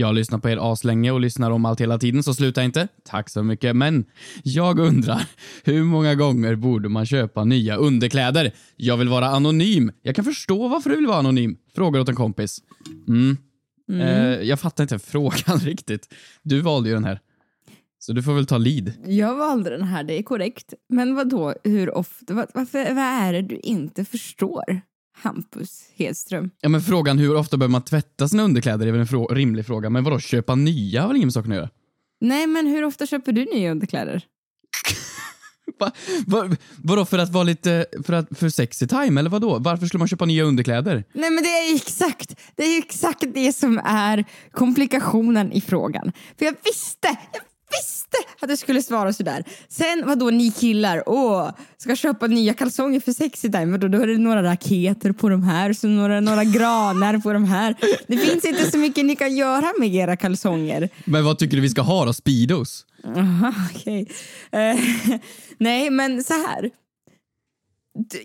Jag lyssnar på er aslänge och lyssnar om allt hela tiden, så sluta inte. Tack så mycket. Men jag undrar, hur många gånger borde man köpa nya underkläder? Jag vill vara anonym. Jag kan förstå varför du vill vara anonym. Frågar åt en kompis. Mm. Eh, jag fattar inte frågan riktigt. Du valde ju den här. Så du får väl ta lead. Jag valde den här, det är korrekt. Men vad då? hur ofta? Varför, vad är det du inte förstår? Hampus Hedström. Ja, men frågan hur ofta behöver man tvätta sina underkläder är väl en frå- rimlig fråga. Men vadå, köpa nya har väl ingen med saken att göra? Nej, men hur ofta köper du nya underkläder? Va, va, vadå, för att vara lite, för, att, för sexy time eller vadå? Varför skulle man köpa nya underkläder? Nej, men det är ju exakt, det är ju exakt det som är komplikationen i frågan. För jag visste, jag visste att du skulle svara sådär. Sen vad då ni killar, åh, ska köpa nya kalsonger för sexy time. Vadå, då är det några raketer på de här, så några, några granar på de här. Det finns inte så mycket ni kan göra med era kalsonger. Men vad tycker du vi ska ha då? Speedos? Aha, okej. Eh, nej, men så här.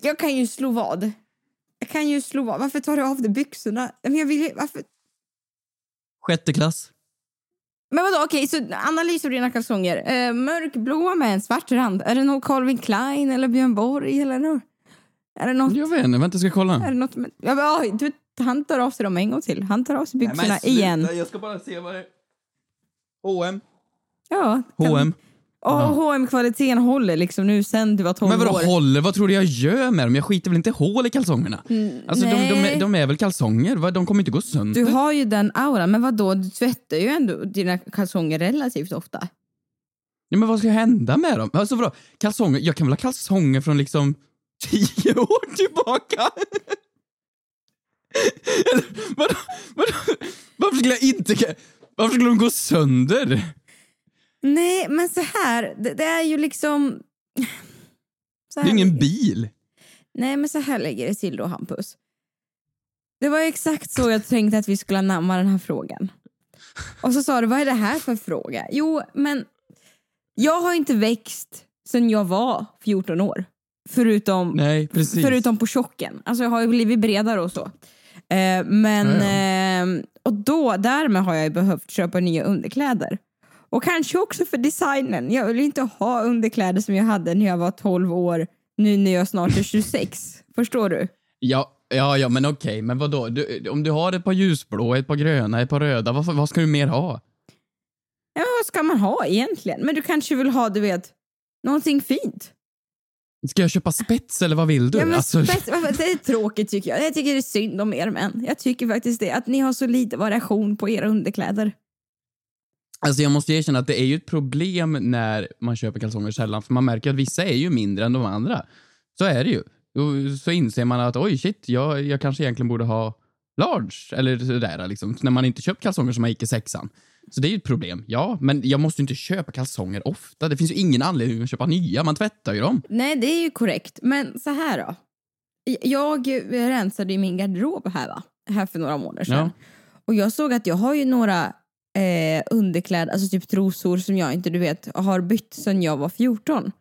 Jag kan ju slå vad. Jag kan ju slå vad. Varför tar du av dig byxorna? Men jag vill varför? Sjätte klass? Men vadå, okej, så analys av dina kalsonger. Eh, mörkblåa med en svart rand. Är det någon Calvin Klein eller Björn Borg eller något? Är det något? Jag vet inte, vänta jag ska kolla. Är det något med, ja, men, du, han tar av sig dem en gång till. Han tar av sig byxorna igen. jag ska bara se vad det är. H&M. Ja, kan- H&M. Och hm kvaliteten håller liksom nu sen du var 12 Men vadå år. håller? Vad tror du jag gör med dem? Jag skiter väl inte hål i kalsongerna? alltså de, de, är, de är väl kalsonger? De kommer inte gå sönder? Du har ju den auran, men vad då? Du tvättar ju ändå dina kalsonger relativt ofta. Ja, men vad ska hända med dem? Alltså vadå? Kalsonger? Jag kan väl ha kalsonger från liksom tio år tillbaka? Eller vadå? vadå? Varför skulle jag inte... Varför skulle de gå sönder? Nej, men så här, det, det är ju liksom... Det är ingen bil. Nej, men så här lägger det till då, Hampus. Det var exakt så jag tänkte att vi skulle anamma den här frågan. Och så sa du, vad är det här för fråga? Jo, men jag har inte växt sen jag var 14 år. Förutom, Nej, förutom på tjocken. Alltså jag har ju blivit bredare och så. Eh, men, eh, och då, därmed har jag ju behövt köpa nya underkläder. Och kanske också för designen. Jag vill inte ha underkläder som jag hade när jag var 12 år, nu när jag snart är 26. Förstår du? Ja, ja, ja men okej, men vadå? Du, om du har ett par ljusblå, ett par gröna, ett par röda, vad, vad ska du mer ha? Ja, vad ska man ha egentligen? Men du kanske vill ha, du vet, någonting fint? Ska jag köpa spets eller vad vill du? Ja, men Alltså, spets, det är tråkigt tycker jag. Jag tycker det är synd om er män. Jag tycker faktiskt det. Att ni har så lite variation på era underkläder. Alltså jag måste erkänna att det är ju ett problem när man köper kalsonger sällan, för man märker att vissa är ju mindre än de andra. Så är det ju. Och så inser man att oj shit, jag, jag kanske egentligen borde ha large, eller sådär liksom, när man inte köpt kalsonger som man gick i sexan. Så det är ju ett problem, ja, men jag måste ju inte köpa kalsonger ofta. Det finns ju ingen anledning att köpa nya, man tvättar ju dem. Nej, det är ju korrekt. Men så här då. Jag rensade i min garderob här va? Här för några månader sedan. Ja. Och jag såg att jag har ju några eh, underkläder, alltså typ trosor som jag inte du vet har bytt sedan jag var 14.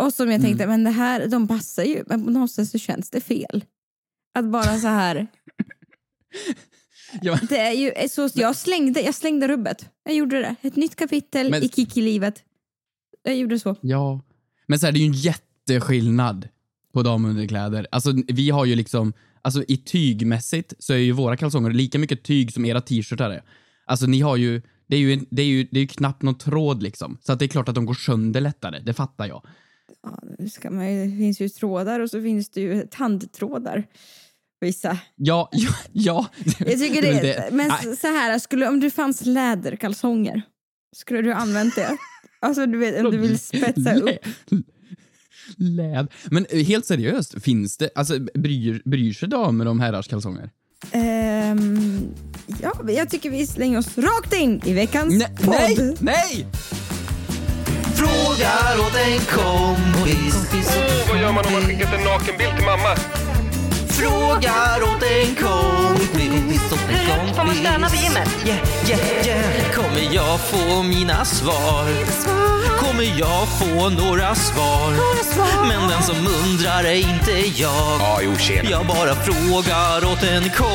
Och som jag Mm. tänkte, men det här, de passar ju. Men på något sätt så känns det fel. Att bara så här. Ja. Det är ju så, jag slängde, jag slängde rubbet. Jag gjorde det. Ett nytt kapitel Men- i Kiki-livet. Jag gjorde så. Ja. Men så här, det är ju en jätteskillnad på damunderkläder. Alltså vi har ju liksom, alltså i tygmässigt så är ju våra kalsonger lika mycket tyg som era t-shirtar är. Alltså ni har ju, det är ju, en- det är ju, det är ju knappt någon tråd liksom. Så att det är klart att de går sönder lättare, det fattar jag. Ja, ska man det finns ju trådar och så finns det ju tandtrådar. Vissa. Ja, ja, ja. Jag tycker det, väl men Nej, så här, skulle, om det fanns läderkalsonger, skulle du använt det? Alltså du vet, om du vill spetsa upp. Läd. Men eh, helt seriöst, finns det, alltså bryr, bryr sig damer om herrars kalsonger? Ehm, ja, jag tycker vi slänger oss rakt in i veckans Nej, podd. nej, nej! Frågar åt en kompis. Vad gör man om man skickat en nakenbild till mamma? Frågar åt en kompis. En kompis. Får man stöna på gymmet? Yeah, yeah, yeah. Kommer jag få mina svar? Kommer jag få några svar? Men den som undrar är inte jag. Ja, jo, tjena. Jag bara frågar åt en kompis.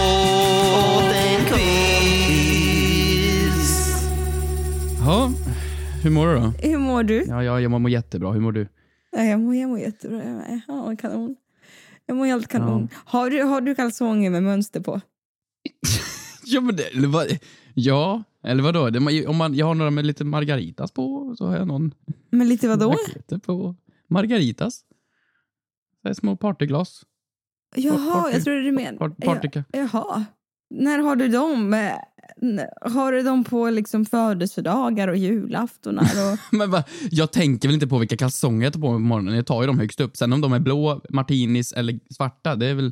Ja, hur mår du då? Hur mår du? Ja, ja, jag mår jättebra. Hur mår du? Ja, jag, mår, jag mår jättebra. Jag med. Ja, kanon. Jag mår helt kanon. Har, du, har du kalsonger med mönster på? Ja, men det, eller vad, ja, eller vadå? Det, om man, jag har några med lite margaritas på, så har jag någon Men lite vadå? på. Margaritas. Så här små partyglas. Jaha, party- jag trodde du menade... Part, partyka. Jaha. När har du dem? Eh, Har du dem på liksom födelsedagar och julaftonar? Och... Men va, jag tänker väl inte på vilka kalsonger jag tar på mig på morgonen. Jag tar ju dem högst upp. Sen om de är blå, martinis eller svarta, det är väl...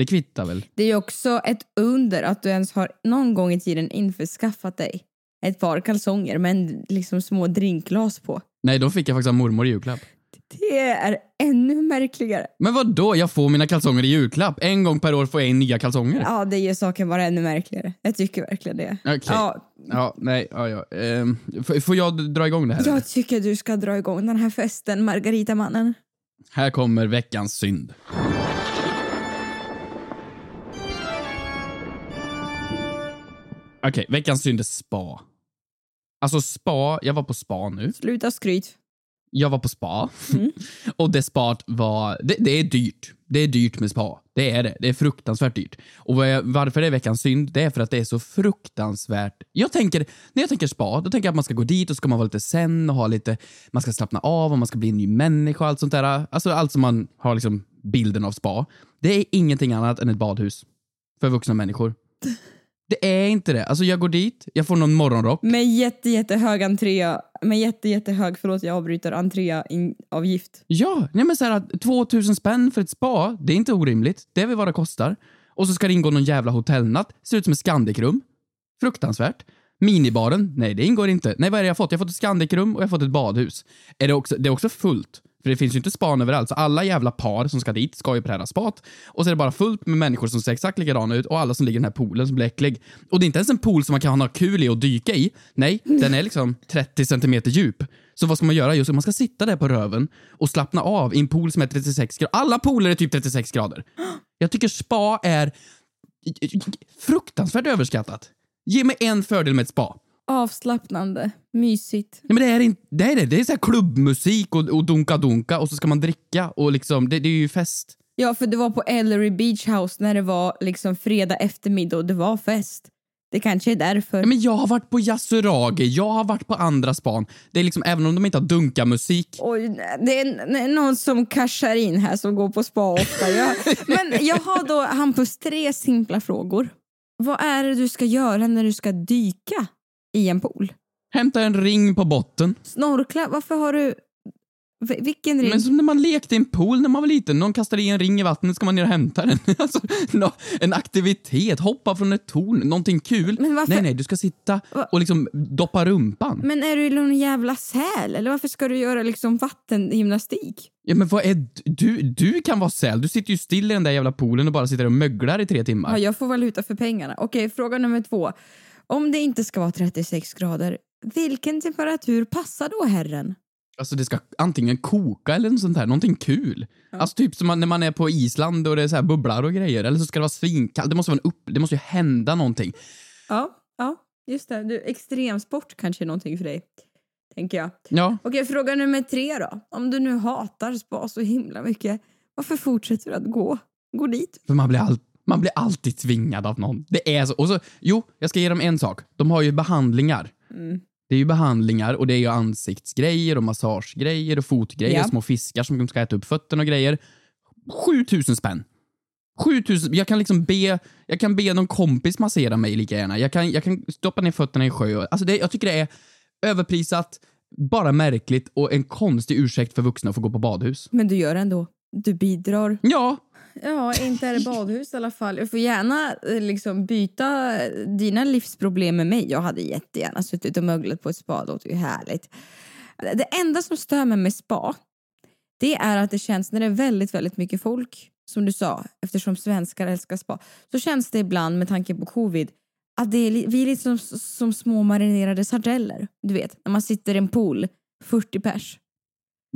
Det kvittar väl. Det är ju också ett under att du ens har någon gång i tiden införskaffat dig ett par kalsonger med liksom små drinkglas på. Nej, de fick jag faktiskt av mormor i julklapp. Det är ännu märkligare. Men vad då? Jag får mina kalsonger i julklapp. En gång per år får jag in nya kalsonger. Ja, det gör saken bara ännu märkligare. Jag tycker verkligen det. Okej. Ja, Ja, nej, ja, ja. Ehm, får jag dra igång det här? eller? jag tycker du ska dra igång den här festen, Margarita-mannen. Här kommer veckans synd. Okej, veckans synd är spa. Alltså spa, jag var på spa nu. Sluta skryt. Jag var på spa. och det spat var, det, det är dyrt. Det är dyrt med spa. Det är det. Det är fruktansvärt dyrt. Och varför det är veckans synd, det är för att det är så fruktansvärt... Jag tänker, när jag tänker spa, då tänker jag att man ska gå dit och ska man vara lite zen och ha lite, man ska slappna av och man ska bli en ny människa och allt sånt där. Alltså allt som man har liksom bilden av spa. Det är ingenting annat än ett badhus. För vuxna människor. Det är inte det. Alltså jag går dit, jag får någon morgonrock. Med jätte, jättehög entré, med jätte, jättehög, förlåt jag avbryter, entréavgift. Ja, nej men så här, 2000 spänn för ett spa, det är inte orimligt. Det är väl vad det kostar. Och så ska det ingå någon jävla hotellnatt, ser ut som ett Scandic-rum. Fruktansvärt. Minibaren, nej det ingår inte. Nej vad är det jag fått? Jag har fått ett Scandic-rum och jag har fått ett badhus. Är det, också, det är också fullt. För det finns ju inte span överallt, så alla jävla par som ska dit ska ju på det här spat. Och så är det bara fullt med människor som ser exakt likadana ut och alla som ligger i den här poolen som blir äcklig. Och det är inte ens en pool som man kan ha något kul i och dyka i. Nej, den är liksom 30 centimeter djup. Så vad ska man göra? Just man ska sitta där på röven och slappna av i en pool som är 36 grader. Alla pooler är typ 36 grader. Jag tycker spa är fruktansvärt överskattat. Ge mig en fördel med ett spa. Avslappnande, mysigt. Nej, men det är inte det. Är det. det är så klubbmusik och, och dunka-dunka och så ska man dricka och liksom, det, det är ju fest. Ja, för det var på Ellery Beach House när det var liksom fredag eftermiddag och det var fest. Det kanske är därför. Ja, men jag har varit på Yasuragi, jag har varit på andra span. Det är liksom, även om de inte har dunka-musik. Oj, det är, det är någon som cashar in här som går på spa ofta. Jag, men jag har då, Hampus, tre simpla frågor. Vad är det du ska göra när du ska dyka i en pool? Hämta en ring på botten. Snorkla? Varför har du... V- Vilken ring? Men som när man lekte i en pool när man var liten. Någon kastade i en ring i vattnet, ska man ner och hämta den. Alltså, en aktivitet, hoppa från ett torn, någonting kul. Men varför- Nej, nej, du ska sitta och liksom doppa rumpan. Men är du någon jävla säl? Eller varför ska du göra liksom vattengymnastik? Ja, men vad är du? Du kan vara säl. Du sitter ju still i den där jävla poolen och bara sitter och möglar i tre timmar. Ja, jag får valuta för pengarna. Okej, fråga nummer två. Om det inte ska vara 36 grader, vilken temperatur passar då herren? Alltså det ska antingen koka eller något sånt här, någonting kul. Alltså typ som när man är på Island och det är så här bubblar och grejer. Eller så ska det vara svinkallt. Det måste vara en upp, det måste ju hända någonting. Ja, ja, just det. Du, extremsport kanske är någonting för dig. Tänker jag. Ja, Okej, fråga nummer tre då. Om du nu hatar spa så himla mycket, varför fortsätter du att gå? Gå dit. för man blir, all, man blir alltid tvingad av någon. Det är så. Och så, jo, jag ska ge dem en sak. De har ju behandlingar. Det är ju behandlingar och det är ju ansiktsgrejer och massagegrejer och fotgrejer, Ja. små fiskar som de ska äta upp fötterna och grejer. 7000 spänn. 7000, jag kan liksom be, jag kan be någon kompis massera mig lika gärna. Jag kan, jag kan stoppa ner fötterna i sjö. Alltså det, jag tycker det är överprisat, bara märkligt och en konstig ursäkt för vuxna att få gå på badhus. Men du gör ändå. Du bidrar. Ja, Ja, inte är det badhus i alla fall. Jag får gärna eh, liksom byta dina livsproblem med mig. Jag hade jättegärna suttit och möglat på ett spa, det låter ju härligt. Det enda som stör mig med spa, det är att det känns när det är väldigt, väldigt mycket folk, som du sa, eftersom svenskar älskar spa, så känns det ibland med tanke på covid att det är, vi är lite som, som små marinerade sardeller. Du vet, när man sitter i en pool, 40 pers,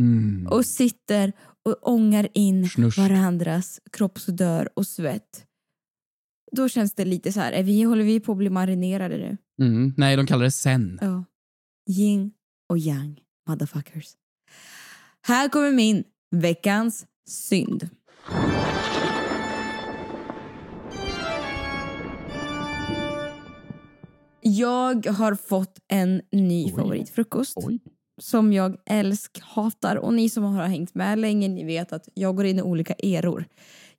Mm. och sitter och ångar in Snush. varandras kroppsodör och svett. Då känns det lite så här, är vi, håller vi på att bli marinerade nu? Mm. Nej, de kallar det sen. Ja. Yin och yang, motherfuckers. Här kommer min veckans synd. Jag har fått en ny Oj. favoritfrukost Oj. Som jag älsk, hatar och ni som har hängt med länge ni vet att jag går in i olika eror.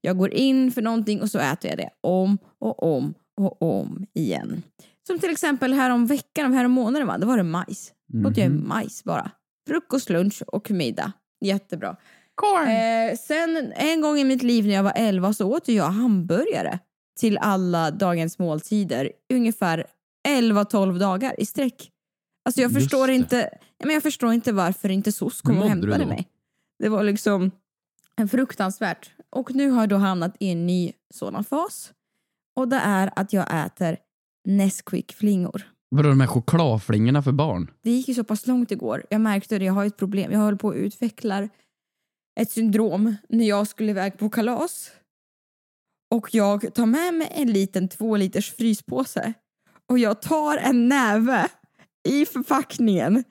Jag går in för någonting och så äter jag det om och om och om igen. Som till exempel här om veckan, här om månaden va, då var det majs. Då åt jag Mhm. majs bara. Frukost, lunch och middag. Jättebra. Corn. Eh, sen en gång i mitt liv när jag var 11 så åt jag hamburgare till alla dagens måltider. Ungefär 11-12 dagar i sträck. Alltså jag förstår inte, men jag förstår inte varför inte SOS kom och hämtade mig. Det var liksom fruktansvärt. Och nu har jag då hamnat i en ny sådan fas. Och det är att jag äter Nesquik-flingor. Vadå de här chokladflingorna för barn? Det gick ju så pass långt igår. Jag märkte det, jag har ett problem. Jag höll på att utveckla ett syndrom när jag skulle iväg på kalas. Och jag tar med mig en liten två liters fryspåse. Och jag tar en näve i förpackningen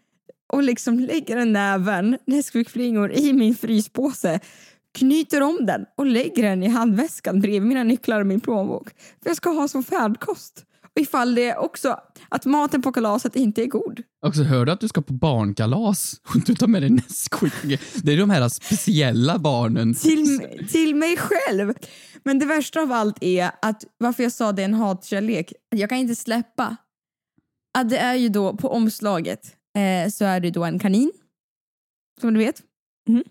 och liksom lägger en näven Nesquik-flingor i min fryspåse knyter om den och lägger den i handväskan bredvid mina nycklar och min plånbok. För jag ska ha som färdkost. Och ifall det är också att maten på kalaset inte är god. Också hör du att du ska på barnkalas och du tar med dig Nesquik? Det är de här speciella barnen. till, till mig själv. Men det värsta av allt är att varför jag sa det är en hatkärlek. Jag kan inte släppa att det är ju då på omslaget eh, så är det då en kanin. Som du vet. Mm.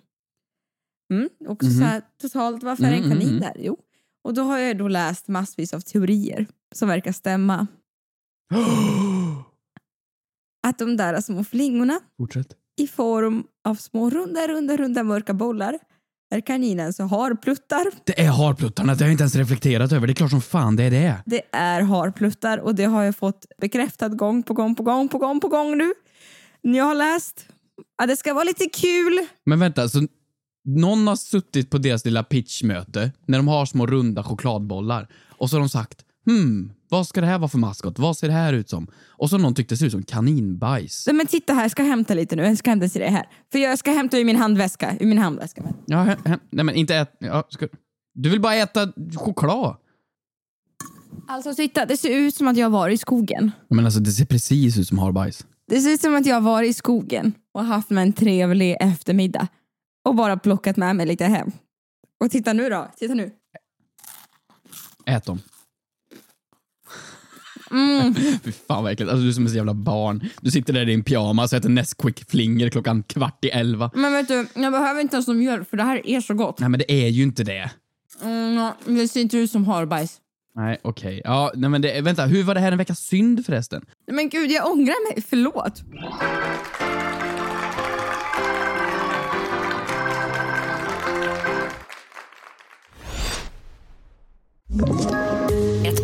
Mm. Också så här, totalt, varför är det en Mhm, kanin mhm. där? Jo. Och då har jag då läst massvis av teorier som verkar stämma. Att de där små flingorna Fortsätt. i form av små runda, runda, runda mörka bollar är kaninen så har pluttar. Det är harpluttarna, det har jag inte ens reflekterat över. Det är klart som fan det är det. Det är harpluttar och det har jag fått bekräftat gång på gång på gång på gång på gång nu. Jag har läst att det ska vara lite kul. Men vänta, så någon har suttit på deras lilla pitchmöte när de har små runda chokladbollar och så har de sagt hmm, vad ska det här vara för maskot? Vad ser det här ut som? Och så någon tyckt det ser ut som kaninbajs. Nej, Men titta här, jag ska hämta lite nu. Jag ska hämta till det här. För jag ska hämta ur min handväska. Ur min handväska. Ja, he, he, nej men inte ät... Ja, ska, du vill bara äta choklad. Alltså titta, det ser ut som att jag har varit i skogen. Men alltså det ser precis ut som harbajs. Det ser ut som att jag har varit i skogen och haft med en trevlig eftermiddag. Och bara plockat med mig lite hem. Och titta nu då, titta nu. Ät dem. Mm. Fy fan vad äckligt. Alltså du är som ett så jävla barn. Du sitter där i din pyjamas och äter Nesquik-flingor klockan kvart i elva. Men vet du, jag behöver inte ens någon mjölk för det här är så gott. Nej men det är ju inte det. Mm, det ser inte ut som harbajs. Nej okej. Ja, nej men det, vänta, hur var det här en veckas synd förresten? Men gud, jag ångrar mig. Förlåt. Ett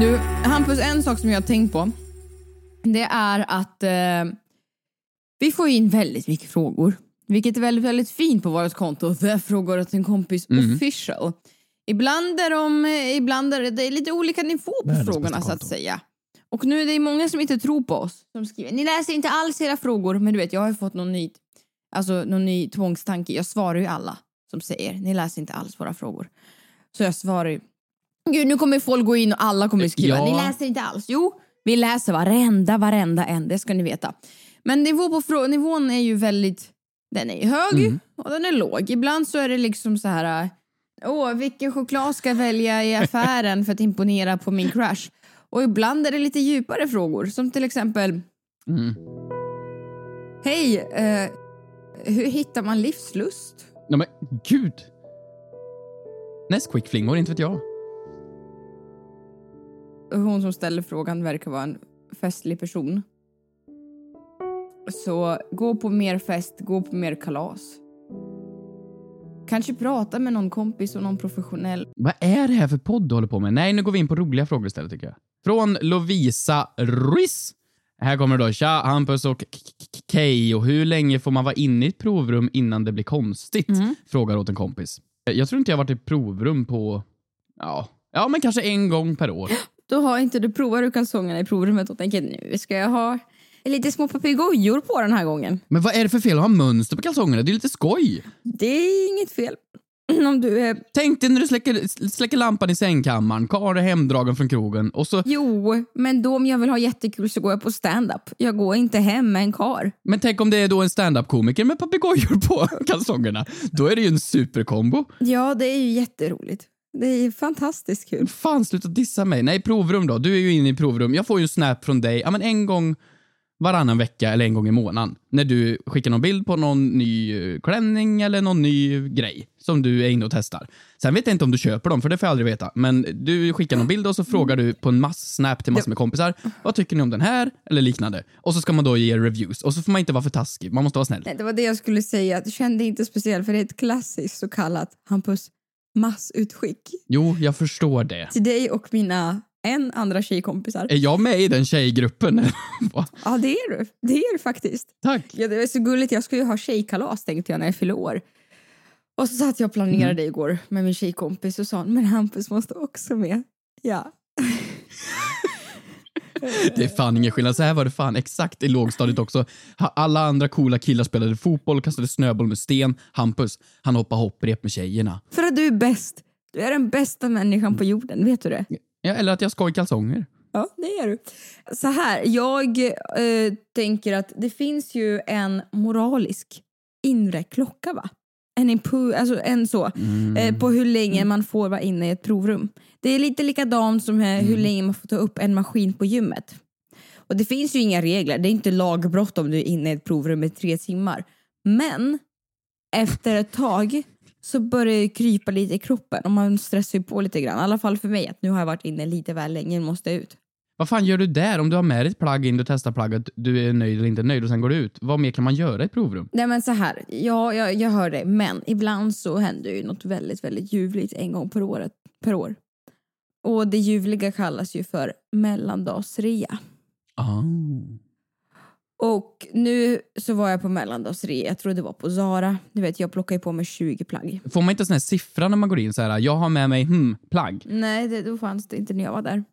Du, Hampus, en sak som jag har tänkt på. Det är att eh, vi får in väldigt mycket frågor. Vilket är väldigt, väldigt fint på vårt konto. Är frågor åt en kompis official. Ibland är, de, ibland är det, lite olika nivå på Världens frågorna så att säga. Och nu är det många som inte tror på oss. Som skriver, ni läser inte alls era frågor. Men du vet, jag har ju fått någon ny, alltså, någon ny tvångstanke. Jag svarar ju alla som säger, ni läser inte alls våra frågor. Så jag svarar ju. Gud, nu kommer folk gå in och alla kommer skriva. Ja. Ni läser inte alls. Jo, vi läser varenda, varenda en. Det ska ni veta. Men nivå på frå- nivån är ju väldigt... Den är hög och den är låg. Ibland så är det liksom så här... Åh, vilken choklad ska jag välja i affären för att imponera på min crush? Och ibland är det lite djupare frågor, som till exempel... Mm. Hej, eh, hur hittar man livslust? Nej men gud! Nesquik-flingor, inte vet jag. Hon som ställer frågan verkar vara en festlig person. Så gå på mer fest, gå på mer kalas. Kanske prata med någon kompis och någon professionell. Vad är det här för podd du håller på med? Nej, nu går vi in på roliga frågor istället tycker jag. Från Lovisa Ruiz. Här kommer det då. Tja, Hampus och K- K- Key. Och hur länge får man vara inne i ett provrum innan det blir konstigt? Frågar åt en kompis. Jag tror inte jag har varit i provrum på... Ja, ja men kanske en gång per år. Då har inte du provat du kalsongerna i provrummet och tänker nu ska jag ha lite små papegojor på den här gången. Men vad är det för fel att ha mönster på kalsongerna? Det är lite skoj. Det är inget fel. Om du är... Tänk dig när du släcker, släcker lampan i sängkammaren, Karl är hemdragen från krogen och så... Jo, men då om jag vill ha jättekul så går jag på stand-up. Jag går inte hem med en kar. Men tänk om det är då en stand-up-komiker med papegojor på kalsongerna. Då är det ju en superkombo. Ja, det är ju jätteroligt. Det är fantastiskt kul. Fan, sluta dissa mig. Nej, provrum då. Du är ju inne i provrum. Jag får ju en snap från dig, ja men en gång varannan vecka eller en gång i månaden. När du skickar någon bild på någon ny eh, klänning eller någon ny grej som du är inne och testar. Sen vet jag inte om du köper dem, för det får jag aldrig veta. Men du skickar någon bild och så frågar du på en mass-snap till massor med kompisar. Vad tycker ni om den här? Eller liknande. Och så ska man då ge reviews. Och så får man inte vara för taskig, man måste vara snäll. Nej, det var det jag skulle säga. Jag kände inte speciellt för det är ett klassiskt så kallat Hampus massutskick Jo, jag förstår det. till dig och mina en andra tjejkompisar. Är jag med i den tjejgruppen? Ja, det är du. Det är du faktiskt. Tack. Ja, det var så gulligt. Jag skulle ju ha tjejkalas tänkte jag när jag fyllde år. Och så satt jag och planerade Mm. igår med min tjejkompis och sa men Hampus måste också med. Ja. Det är fan ingen skillnad. Så här var det fan exakt i lågstadiet också. Alla andra coola killar spelade fotboll, kastade snöboll med sten. Hampus, han hoppade hopprep med tjejerna. För att du är bäst. Du är den bästa människan på jorden, vet du det? Ja, eller att jag skoj kalsonger. Ja, det är du. Så här, jag eh, tänker att det finns ju en moralisk inre klocka, va? En, impu- alltså en så, eh, på hur länge man får vara inne i ett provrum. Det är lite likadant som eh, hur länge man får ta upp en maskin på gymmet. Och det finns ju inga regler, det är inte lagbrott om du är inne i ett provrum i tre timmar. Men efter ett tag så börjar det krypa lite i kroppen och man stressar ju på lite grann. I alla fall för mig att nu har jag varit inne lite väl länge, nu måste jag ut. Vad fan gör du där? Om du har med dig ett plagg in, du testar plagget, du är nöjd eller inte nöjd och sen går du ut. Vad mer kan man göra i ett provrum? Nej men så här, ja, jag, jag hör det, men ibland så händer ju något väldigt, väldigt ljuvligt en gång per, året, per år. Och det ljuvliga kallas ju för mellandagsrea. Ah. Och nu så var jag på mellandagsrea, jag tror det var på Zara. Du vet, jag plockar ju på mig 20 plagg. Får man inte sån här siffra när man går in? Så här, jag har med mig, hmm, plagg. Nej, det, då fanns det inte när jag var där.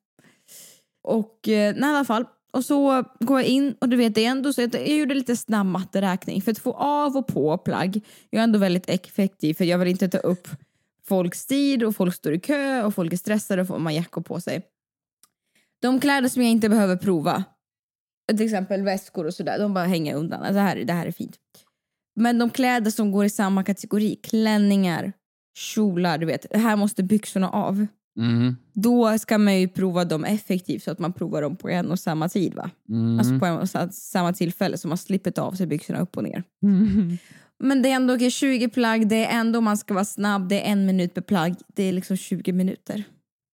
Och eh, nej, i alla fall. Och så går jag in och du vet, det är ändå så att jag gjorde lite snabb matteräkning. För att få av och på plagg, jag är ändå väldigt effektiv för jag vill inte ta upp folks tid och folk står i kö och folk är stressade och får man jackor på sig. De kläder som jag inte behöver prova, till exempel väskor och sådär, de bara hänger undan. Alltså, det, här, det här är fint. Men de kläder som går i samma kategori, klänningar, kjolar, du vet, här måste byxorna av. Mm. Då ska man ju prova dem effektivt så att man provar dem på en och samma tid. va? Mm. Alltså på en och sa- samma tillfälle så man slipper ta av sig byxorna upp och ner. Men det är ändå okej, 20 plagg, det är ändå man ska vara snabb, det är en minut per plagg, det är liksom 20 minuter.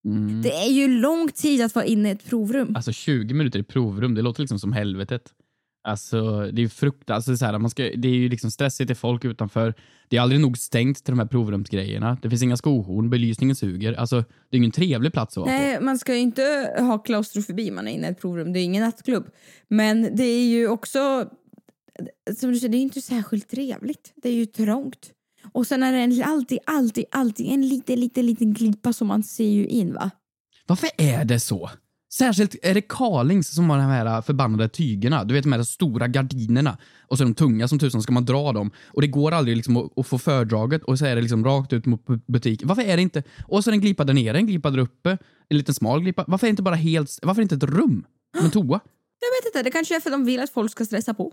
Mm. Det är ju lång tid att vara inne i ett provrum. Alltså 20 minuter i provrum, det låter liksom som helvetet. Alltså det är ju fruktansvärt, alltså, så här, man ska, det är ju liksom stressigt, det är folk utanför. Det är aldrig nog stängt till de här provrumsgrejerna. Det finns inga skohorn, belysningen suger. Alltså det är ingen trevlig plats att vara på. Nej, man ska ju inte ha klaustrofobi man är inne i ett provrum, det är ingen nattklubb. Men det är ju också, som du säger, det är ju inte särskilt trevligt. Det är ju trångt. Och sen är det en, alltid, alltid, alltid en liten, liten, liten glipa som man ser ju in va. Varför är det så? Särskilt är det Carlings som har de här förbannade tygerna. Du vet de här stora gardinerna. Och så är de tunga som tusan, ska man dra dem. Och det går aldrig liksom att, att få fördraget och så är det liksom rakt ut mot bu- butiken. Varför är det inte... Och så är det en glipa där nere, en glipa där uppe, en liten smal glipa. Varför är det inte bara helt... Varför inte ett rum? Med en toa? Jag vet inte, det kanske är för att de vill att folk ska stressa på.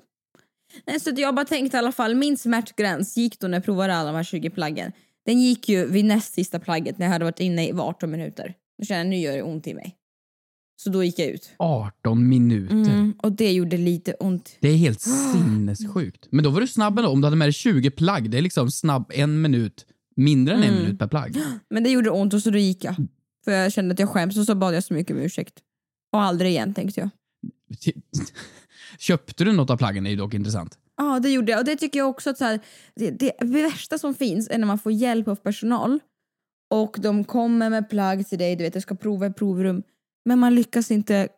Nej, så jag bara tänkte i alla fall, min smärtgräns gick då när jag provade alla de här 20 plaggen. Den gick ju vid näst sista plagget när jag hade varit inne i 18 minuter. Då kände jag nu gör det ont i mig. Så då gick jag ut. 18 minuter. Mm, och det gjorde lite ont. Det är helt sinnessjukt. Men då var du snabb ändå. Om du hade med dig 20 plagg, det är liksom snabb en minut. Mindre än en Mm. minut per plagg. Men det gjorde ont och så då gick jag. För jag kände att jag skäms och så bad jag så mycket om ursäkt. Och aldrig igen tänkte jag. Köpte du något av plaggen är ju dock intressant. Ja, det gjorde jag. Och det tycker jag också att så här, det, det värsta som finns är när man får hjälp av personal och de kommer med plagg till dig, du vet, jag ska prova i provrum, men man lyckas inte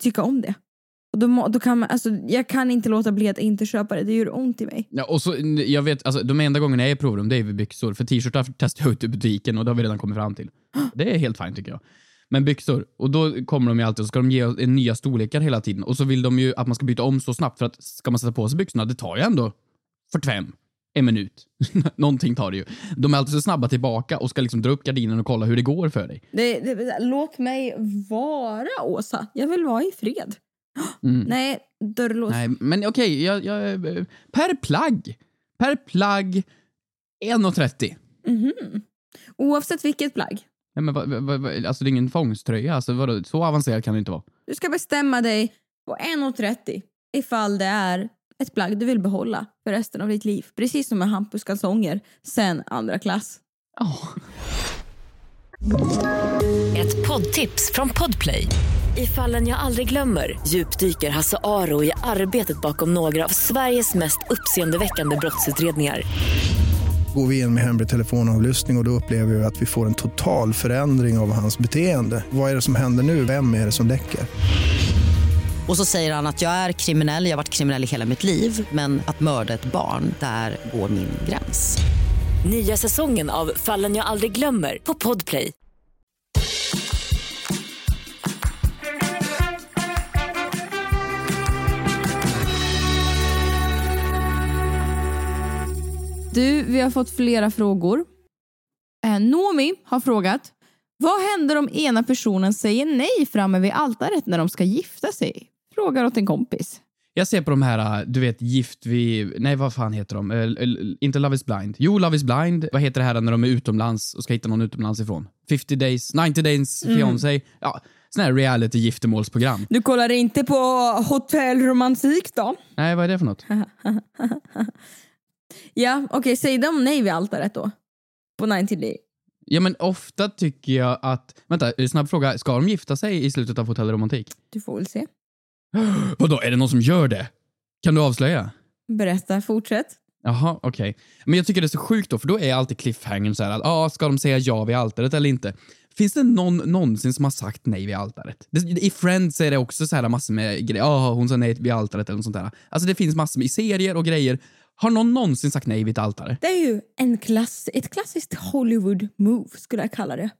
tycka om det. Och då, må- då kan man, alltså, jag kan inte låta bli att inte köpa det, det gör ont i mig. Ja, och så, jag vet, alltså, de enda gångerna jag är i provrum, det är vid byxor. För t-shirtar testar jag ut i butiken och det har vi redan kommit fram till. Det är helt fint tycker jag. Men byxor, och då kommer de ju alltid och ska de ge oss en nya storlekar hela tiden. Och så vill de ju att man ska byta om så snabbt för att ska man sätta på sig byxorna, det tar ju ändå 45, en minut. Någonting tar det ju. De är alltid så snabba tillbaka och ska liksom dra upp gardinen och kolla hur det går för dig. Det, det, låt mig vara, Åsa. Jag vill vara i fred. Mm. Nej, dörrlås. Nej, men okej, jag, jag, per plagg. Per plagg 1,30. Mhm. Oavsett vilket plagg. Nej, men vad, vad, vad, alltså det är ingen fångsttröja, alltså vadå, så avancerat kan det inte vara. Du ska bestämma dig på 1,30 ifall det är ett plagg du vill behålla för resten av ditt liv. Precis som med Hampus kalsonger sen andra klass. Ett poddtips från Podplay. I fallen jag aldrig glömmer djupdyker Hasse Aro i arbetet bakom några av Sveriges mest uppseendeväckande brottsutredningar. Går vi in med hemlig telefonavlyssning och, och då upplever vi att vi får en total förändring av hans beteende. Vad är det som händer nu? Vem är det som läcker? Och så säger han att jag är kriminell, jag har varit kriminell i hela mitt liv men att mörda ett barn, där går min gräns. Nya säsongen av Fallen jag aldrig glömmer på Podplay. Du, vi har fått flera frågor. Eh, Nomi har frågat Vad händer om ena personen säger nej framme vid altaret när de ska gifta sig? Frågar åt en kompis. Jag ser på de här, du vet, gift vid... Nej, vad fan heter de? Eh, inte Love is blind. Jo, Love is blind. Vad heter det här när de är utomlands och ska hitta någon utomlands ifrån? 50 days, 90 days Mm. fiancé. Ja, sån här reality-giftermålsprogram. Du kollar inte på hotellromantik då? Nej, vad är det för något? ja, okej, säg de nej vid altaret då? På 90 day. Ja, men ofta tycker jag att... Vänta, snabb fråga. Ska de gifta sig i slutet av Hotell Romantik? Du får väl se. Vadå, är det någon som gör det? Kan du avslöja? Berätta, fortsätt. Jaha, okej. Men jag tycker det är så sjukt då, för då är alltid cliffhangern så här att ah, ska de säga ja vid altaret eller inte? Finns det någon någonsin som har sagt nej vid altaret? I Friends är det också så här massor med grejer. Ah, hon sa nej vid altaret eller något sånt där. Alltså det finns massor med i serier och grejer. Har någon någonsin sagt nej vid ett altare? Det är ju en klass, ett klassiskt Hollywood move skulle jag kalla det.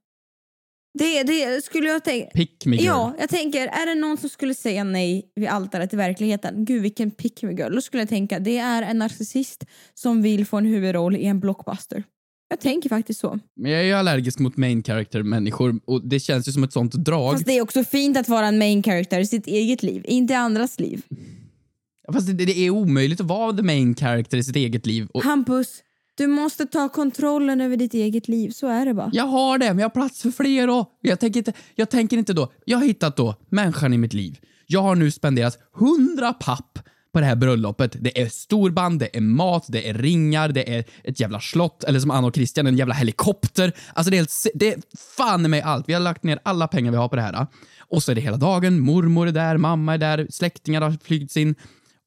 Det, det skulle jag tänka... Pick me girl. Ja, jag tänker, är det någon som skulle säga nej vid altaret i verkligheten? Gud vilken pick me girl. Då skulle jag tänka, det är en narcissist som vill få en huvudroll i en blockbuster. Jag tänker faktiskt så. Men jag är ju allergisk mot main character-människor och det känns ju som ett sånt drag. Fast det är också fint att vara en main character i sitt eget liv, inte i andras liv. Fast det, det är omöjligt att vara the main character i sitt eget liv. Och Hampus, du måste ta kontrollen över ditt eget liv, så är det bara. jag har det, men jag har plats för fler och Jag tänker, inte, jag tänker inte då. Jag har hittat då människan i mitt liv. Jag har nu spenderat 100 papp på det här bröllopet. Det är storband, det är mat, det är ringar, det är ett jävla slott, eller som Anna och Christian, en jävla helikopter. Alltså det är, helt, det är fan med allt. Vi har lagt ner alla pengar vi har på det här. Och så är det hela dagen, mormor är där, mamma är där, släktingar har flygits in.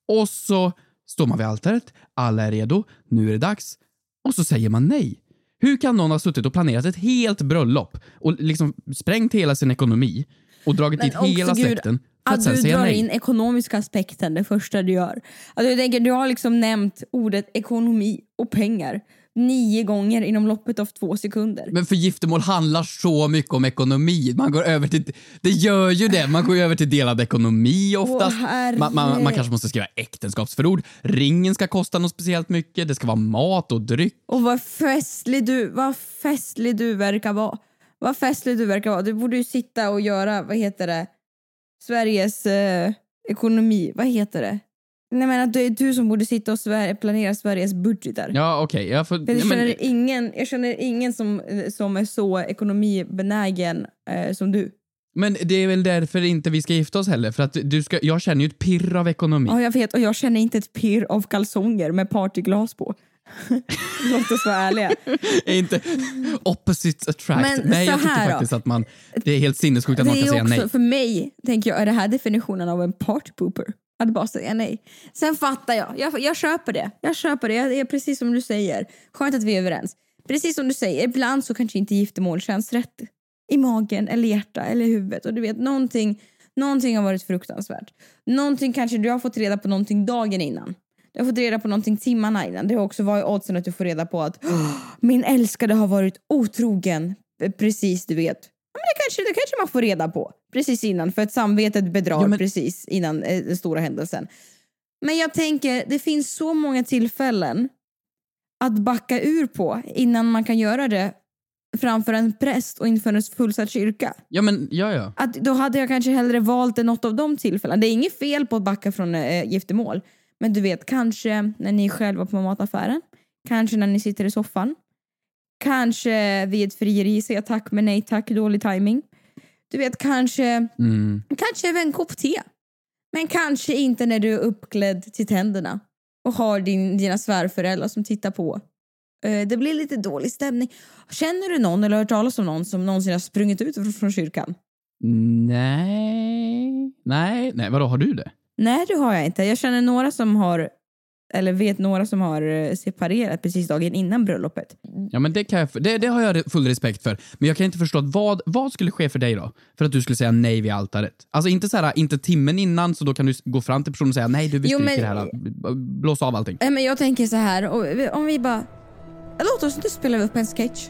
Och så står man vid altaret, alla är redo, nu är det dags. Och så säger man nej. Hur kan någon ha suttit och planerat ett helt bröllop och liksom sprängt hela sin ekonomi och dragit dit hela släkten för att att sen du säga drar nej? in ekonomiska aspekten det första du gör. Alltså jag tänker, du har liksom nämnt ordet ekonomi och pengar. Nio gånger inom loppet av två sekunder. Men för giftermål handlar så mycket om ekonomi. Man går över till, det gör ju det. Man går över till delad ekonomi oftast. Åh, man, man, man kanske måste skriva äktenskapsförord. Ringen ska kosta något speciellt mycket. Det ska vara mat och dryck. Och vad festlig du, vad festlig du verkar vara. Vad festlig du verkar vara. Du borde ju sitta och göra, vad heter det, Sveriges eh, ekonomi, vad heter det? Nej men att det är du som borde sitta och Sver- planera Sveriges budgetar. Ja, okej. Jag får... Jag, ja, men- känner ingen, jag känner ingen som, som är så ekonomibenägen eh, som du. Men det är väl därför inte vi ska gifta oss heller. För att du ska, jag känner ju ett pirr av ekonomi. Ja, jag vet och jag känner inte ett pirr av kalsonger med partyglas på. Låt oss vara ärliga. är inte opposites attract. Men Nej, jag tycker då. faktiskt att man... Det är helt sinnessjukt att man kan säga nej. För mig, tänker jag, är det här definitionen av en partypooper. Att bara säga nej. Sen fattar jag. jag. Jag köper det. Jag köper det. Jag är precis som du säger. Skönt att vi är överens. Precis som du säger, ibland så kanske inte giftermål känns rätt i magen eller hjärta eller huvudet. Och du vet, någonting, någonting har varit fruktansvärt. Någonting kanske du har fått reda på någonting dagen innan. Du har fått reda på någonting timmarna innan. Det har också varit oddsen att du får reda på att min älskade har varit otrogen. Precis, du vet. Men det, kanske, det kanske man får reda på precis innan. För att samvetet bedrar precis innan eh, den stora händelsen. Men jag tänker, det finns så många tillfällen att backa ur på innan man kan göra det framför en präst och inför en fullsatt kyrka. Ja, men ja, ja. Att då hade jag kanske hellre valt något av de tillfällena. Det är inget fel på att backa från äh, giftermål. Men du vet, kanske när ni är själva på mataffären. Kanske när ni sitter i soffan. Kanske vid ett frieri säga tack men nej tack, dålig timing. Du vet, kanske, Mm. kanske över en kopp te. Men kanske inte när du är uppklädd till tänderna och har din, dina svärföräldrar som tittar på. Eh, Det blir lite dålig stämning. Känner du någon eller har hört talas om någon som någonsin har sprungit ut från- från kyrkan? Nej. Nej, nej, vadå, har du det? Nej, det har jag inte. Jag känner några som har, eller vet några som har eh, separerat precis dagen innan bröllopet. Ja, men det, kan jag, det, det har jag full respekt för. Men jag kan inte förstå att vad, vad skulle ske för dig då? För att du skulle säga nej vid altaret. Alltså inte så här, inte timmen innan, så då kan du gå fram till personen och säga nej, du, vi Jo, men- det här. Blås av allting. Nej, men jag tänker så här, om vi bara... Låt oss nu spela upp en sketch.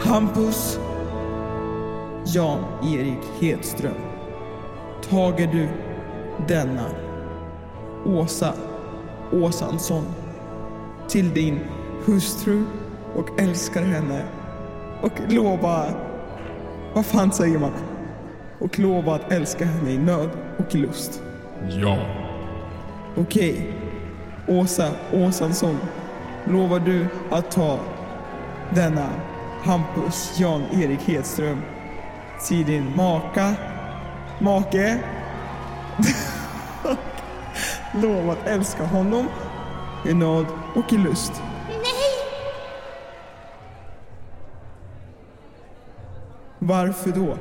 Hampus Jan-Erik Hedström. Tager du denna Åsa Åsansson till din hustru och älskar henne och lova, vad fan säger man? Och lova att älska henne i nöd och i lust. Ja. Okej, Åsa Åsansson, lovar du att ta denna Hampus Jan-Erik Hedström till din maka, make Lova att älska honom i nöd och i lust. Nej! Varför då?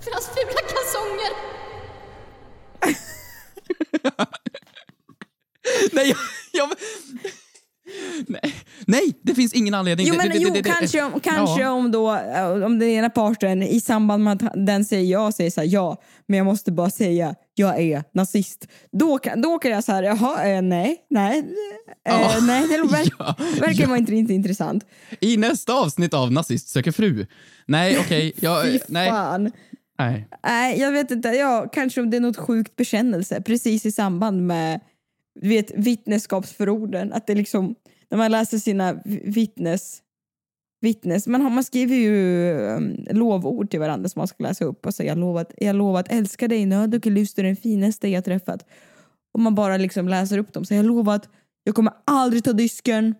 För hans fula kalsonger! nej, jag, jag, nej, nej, det finns ingen anledning. Jo, men, det- det- jo det- kanske, om, kanske Ja. om, då, eh, om den ena parten i samband med att den säger ja, säger så här, ja, men jag måste bara säga jag är nazist. Då kan, då kan jag säga jaha, eh, nej, nej, eh, Ja. nej, det verkar, ja. vara inte, inte intressant. I nästa avsnitt av Nazist söker fru. Nej, okej. Fy nej. fan. nej. Nej, jag vet inte. Ja, kanske om det är något sjukt bekännelse precis i samband med vet, vittnesskapsförorden. Att det liksom, när man läser sina vi- vittnes... vittnes man, man skriver ju um, lovord till varandra som man ska läsa upp och säga jag lovar, jag lovar att älska dig i nöd och i lust är den finaste jag träffat. Och man bara liksom läser upp dem. Så jag att jag kommer aldrig ta disken.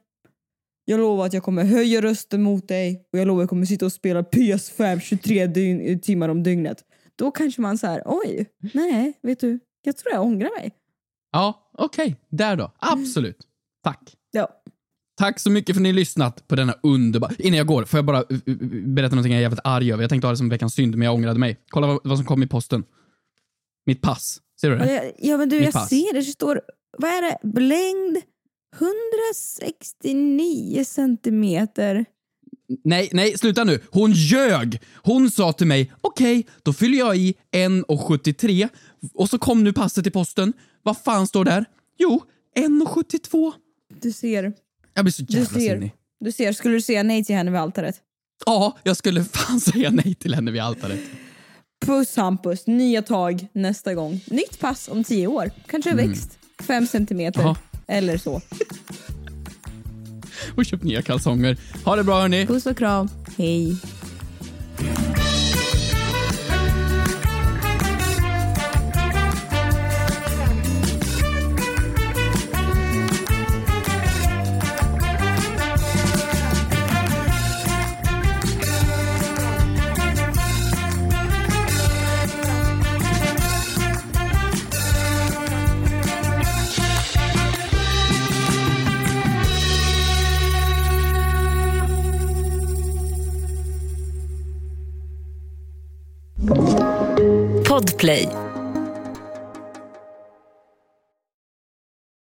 Jag lovar att jag kommer höja rösten mot dig och jag lovar att jag kommer sitta och spela PS5 23 dygn, timmar om dygnet. Då kanske man säger oj, nej, vet du, jag tror jag ångrar mig. Ja, okej. Där då. Absolut. Tack. Ja. Tack så mycket för att ni har lyssnat på denna underbara... Innan jag går, får jag bara uh, uh, berätta någonting jag är jävligt arg över. Jag tänkte ha det som veckans synd, men jag ångrade mig. Kolla vad, vad som kom i posten. Mitt pass. Ser du det? Ja men du, Mitt jag pass. ser det. Det står, vad är det, längd 169 centimeter. Nej, nej, sluta nu. Hon ljög! Hon sa till mig, okej, då fyller jag i 1,73 och så kom nu passet i posten. Vad fan står där? Jo, 1,72. Du ser. Jag blir så Du jävla ser. sinnig. Du ser. Skulle du säga nej till henne vid altaret? Ja, jag skulle fan säga nej till henne vid altaret. Puss Hampus, nya tag nästa gång. Nytt pass om tio år. Kanske Mm. växt fem centimeter. Ja. Eller så. Och köpt nya kalsonger. Ha det bra hörni. Puss och kram. Hej.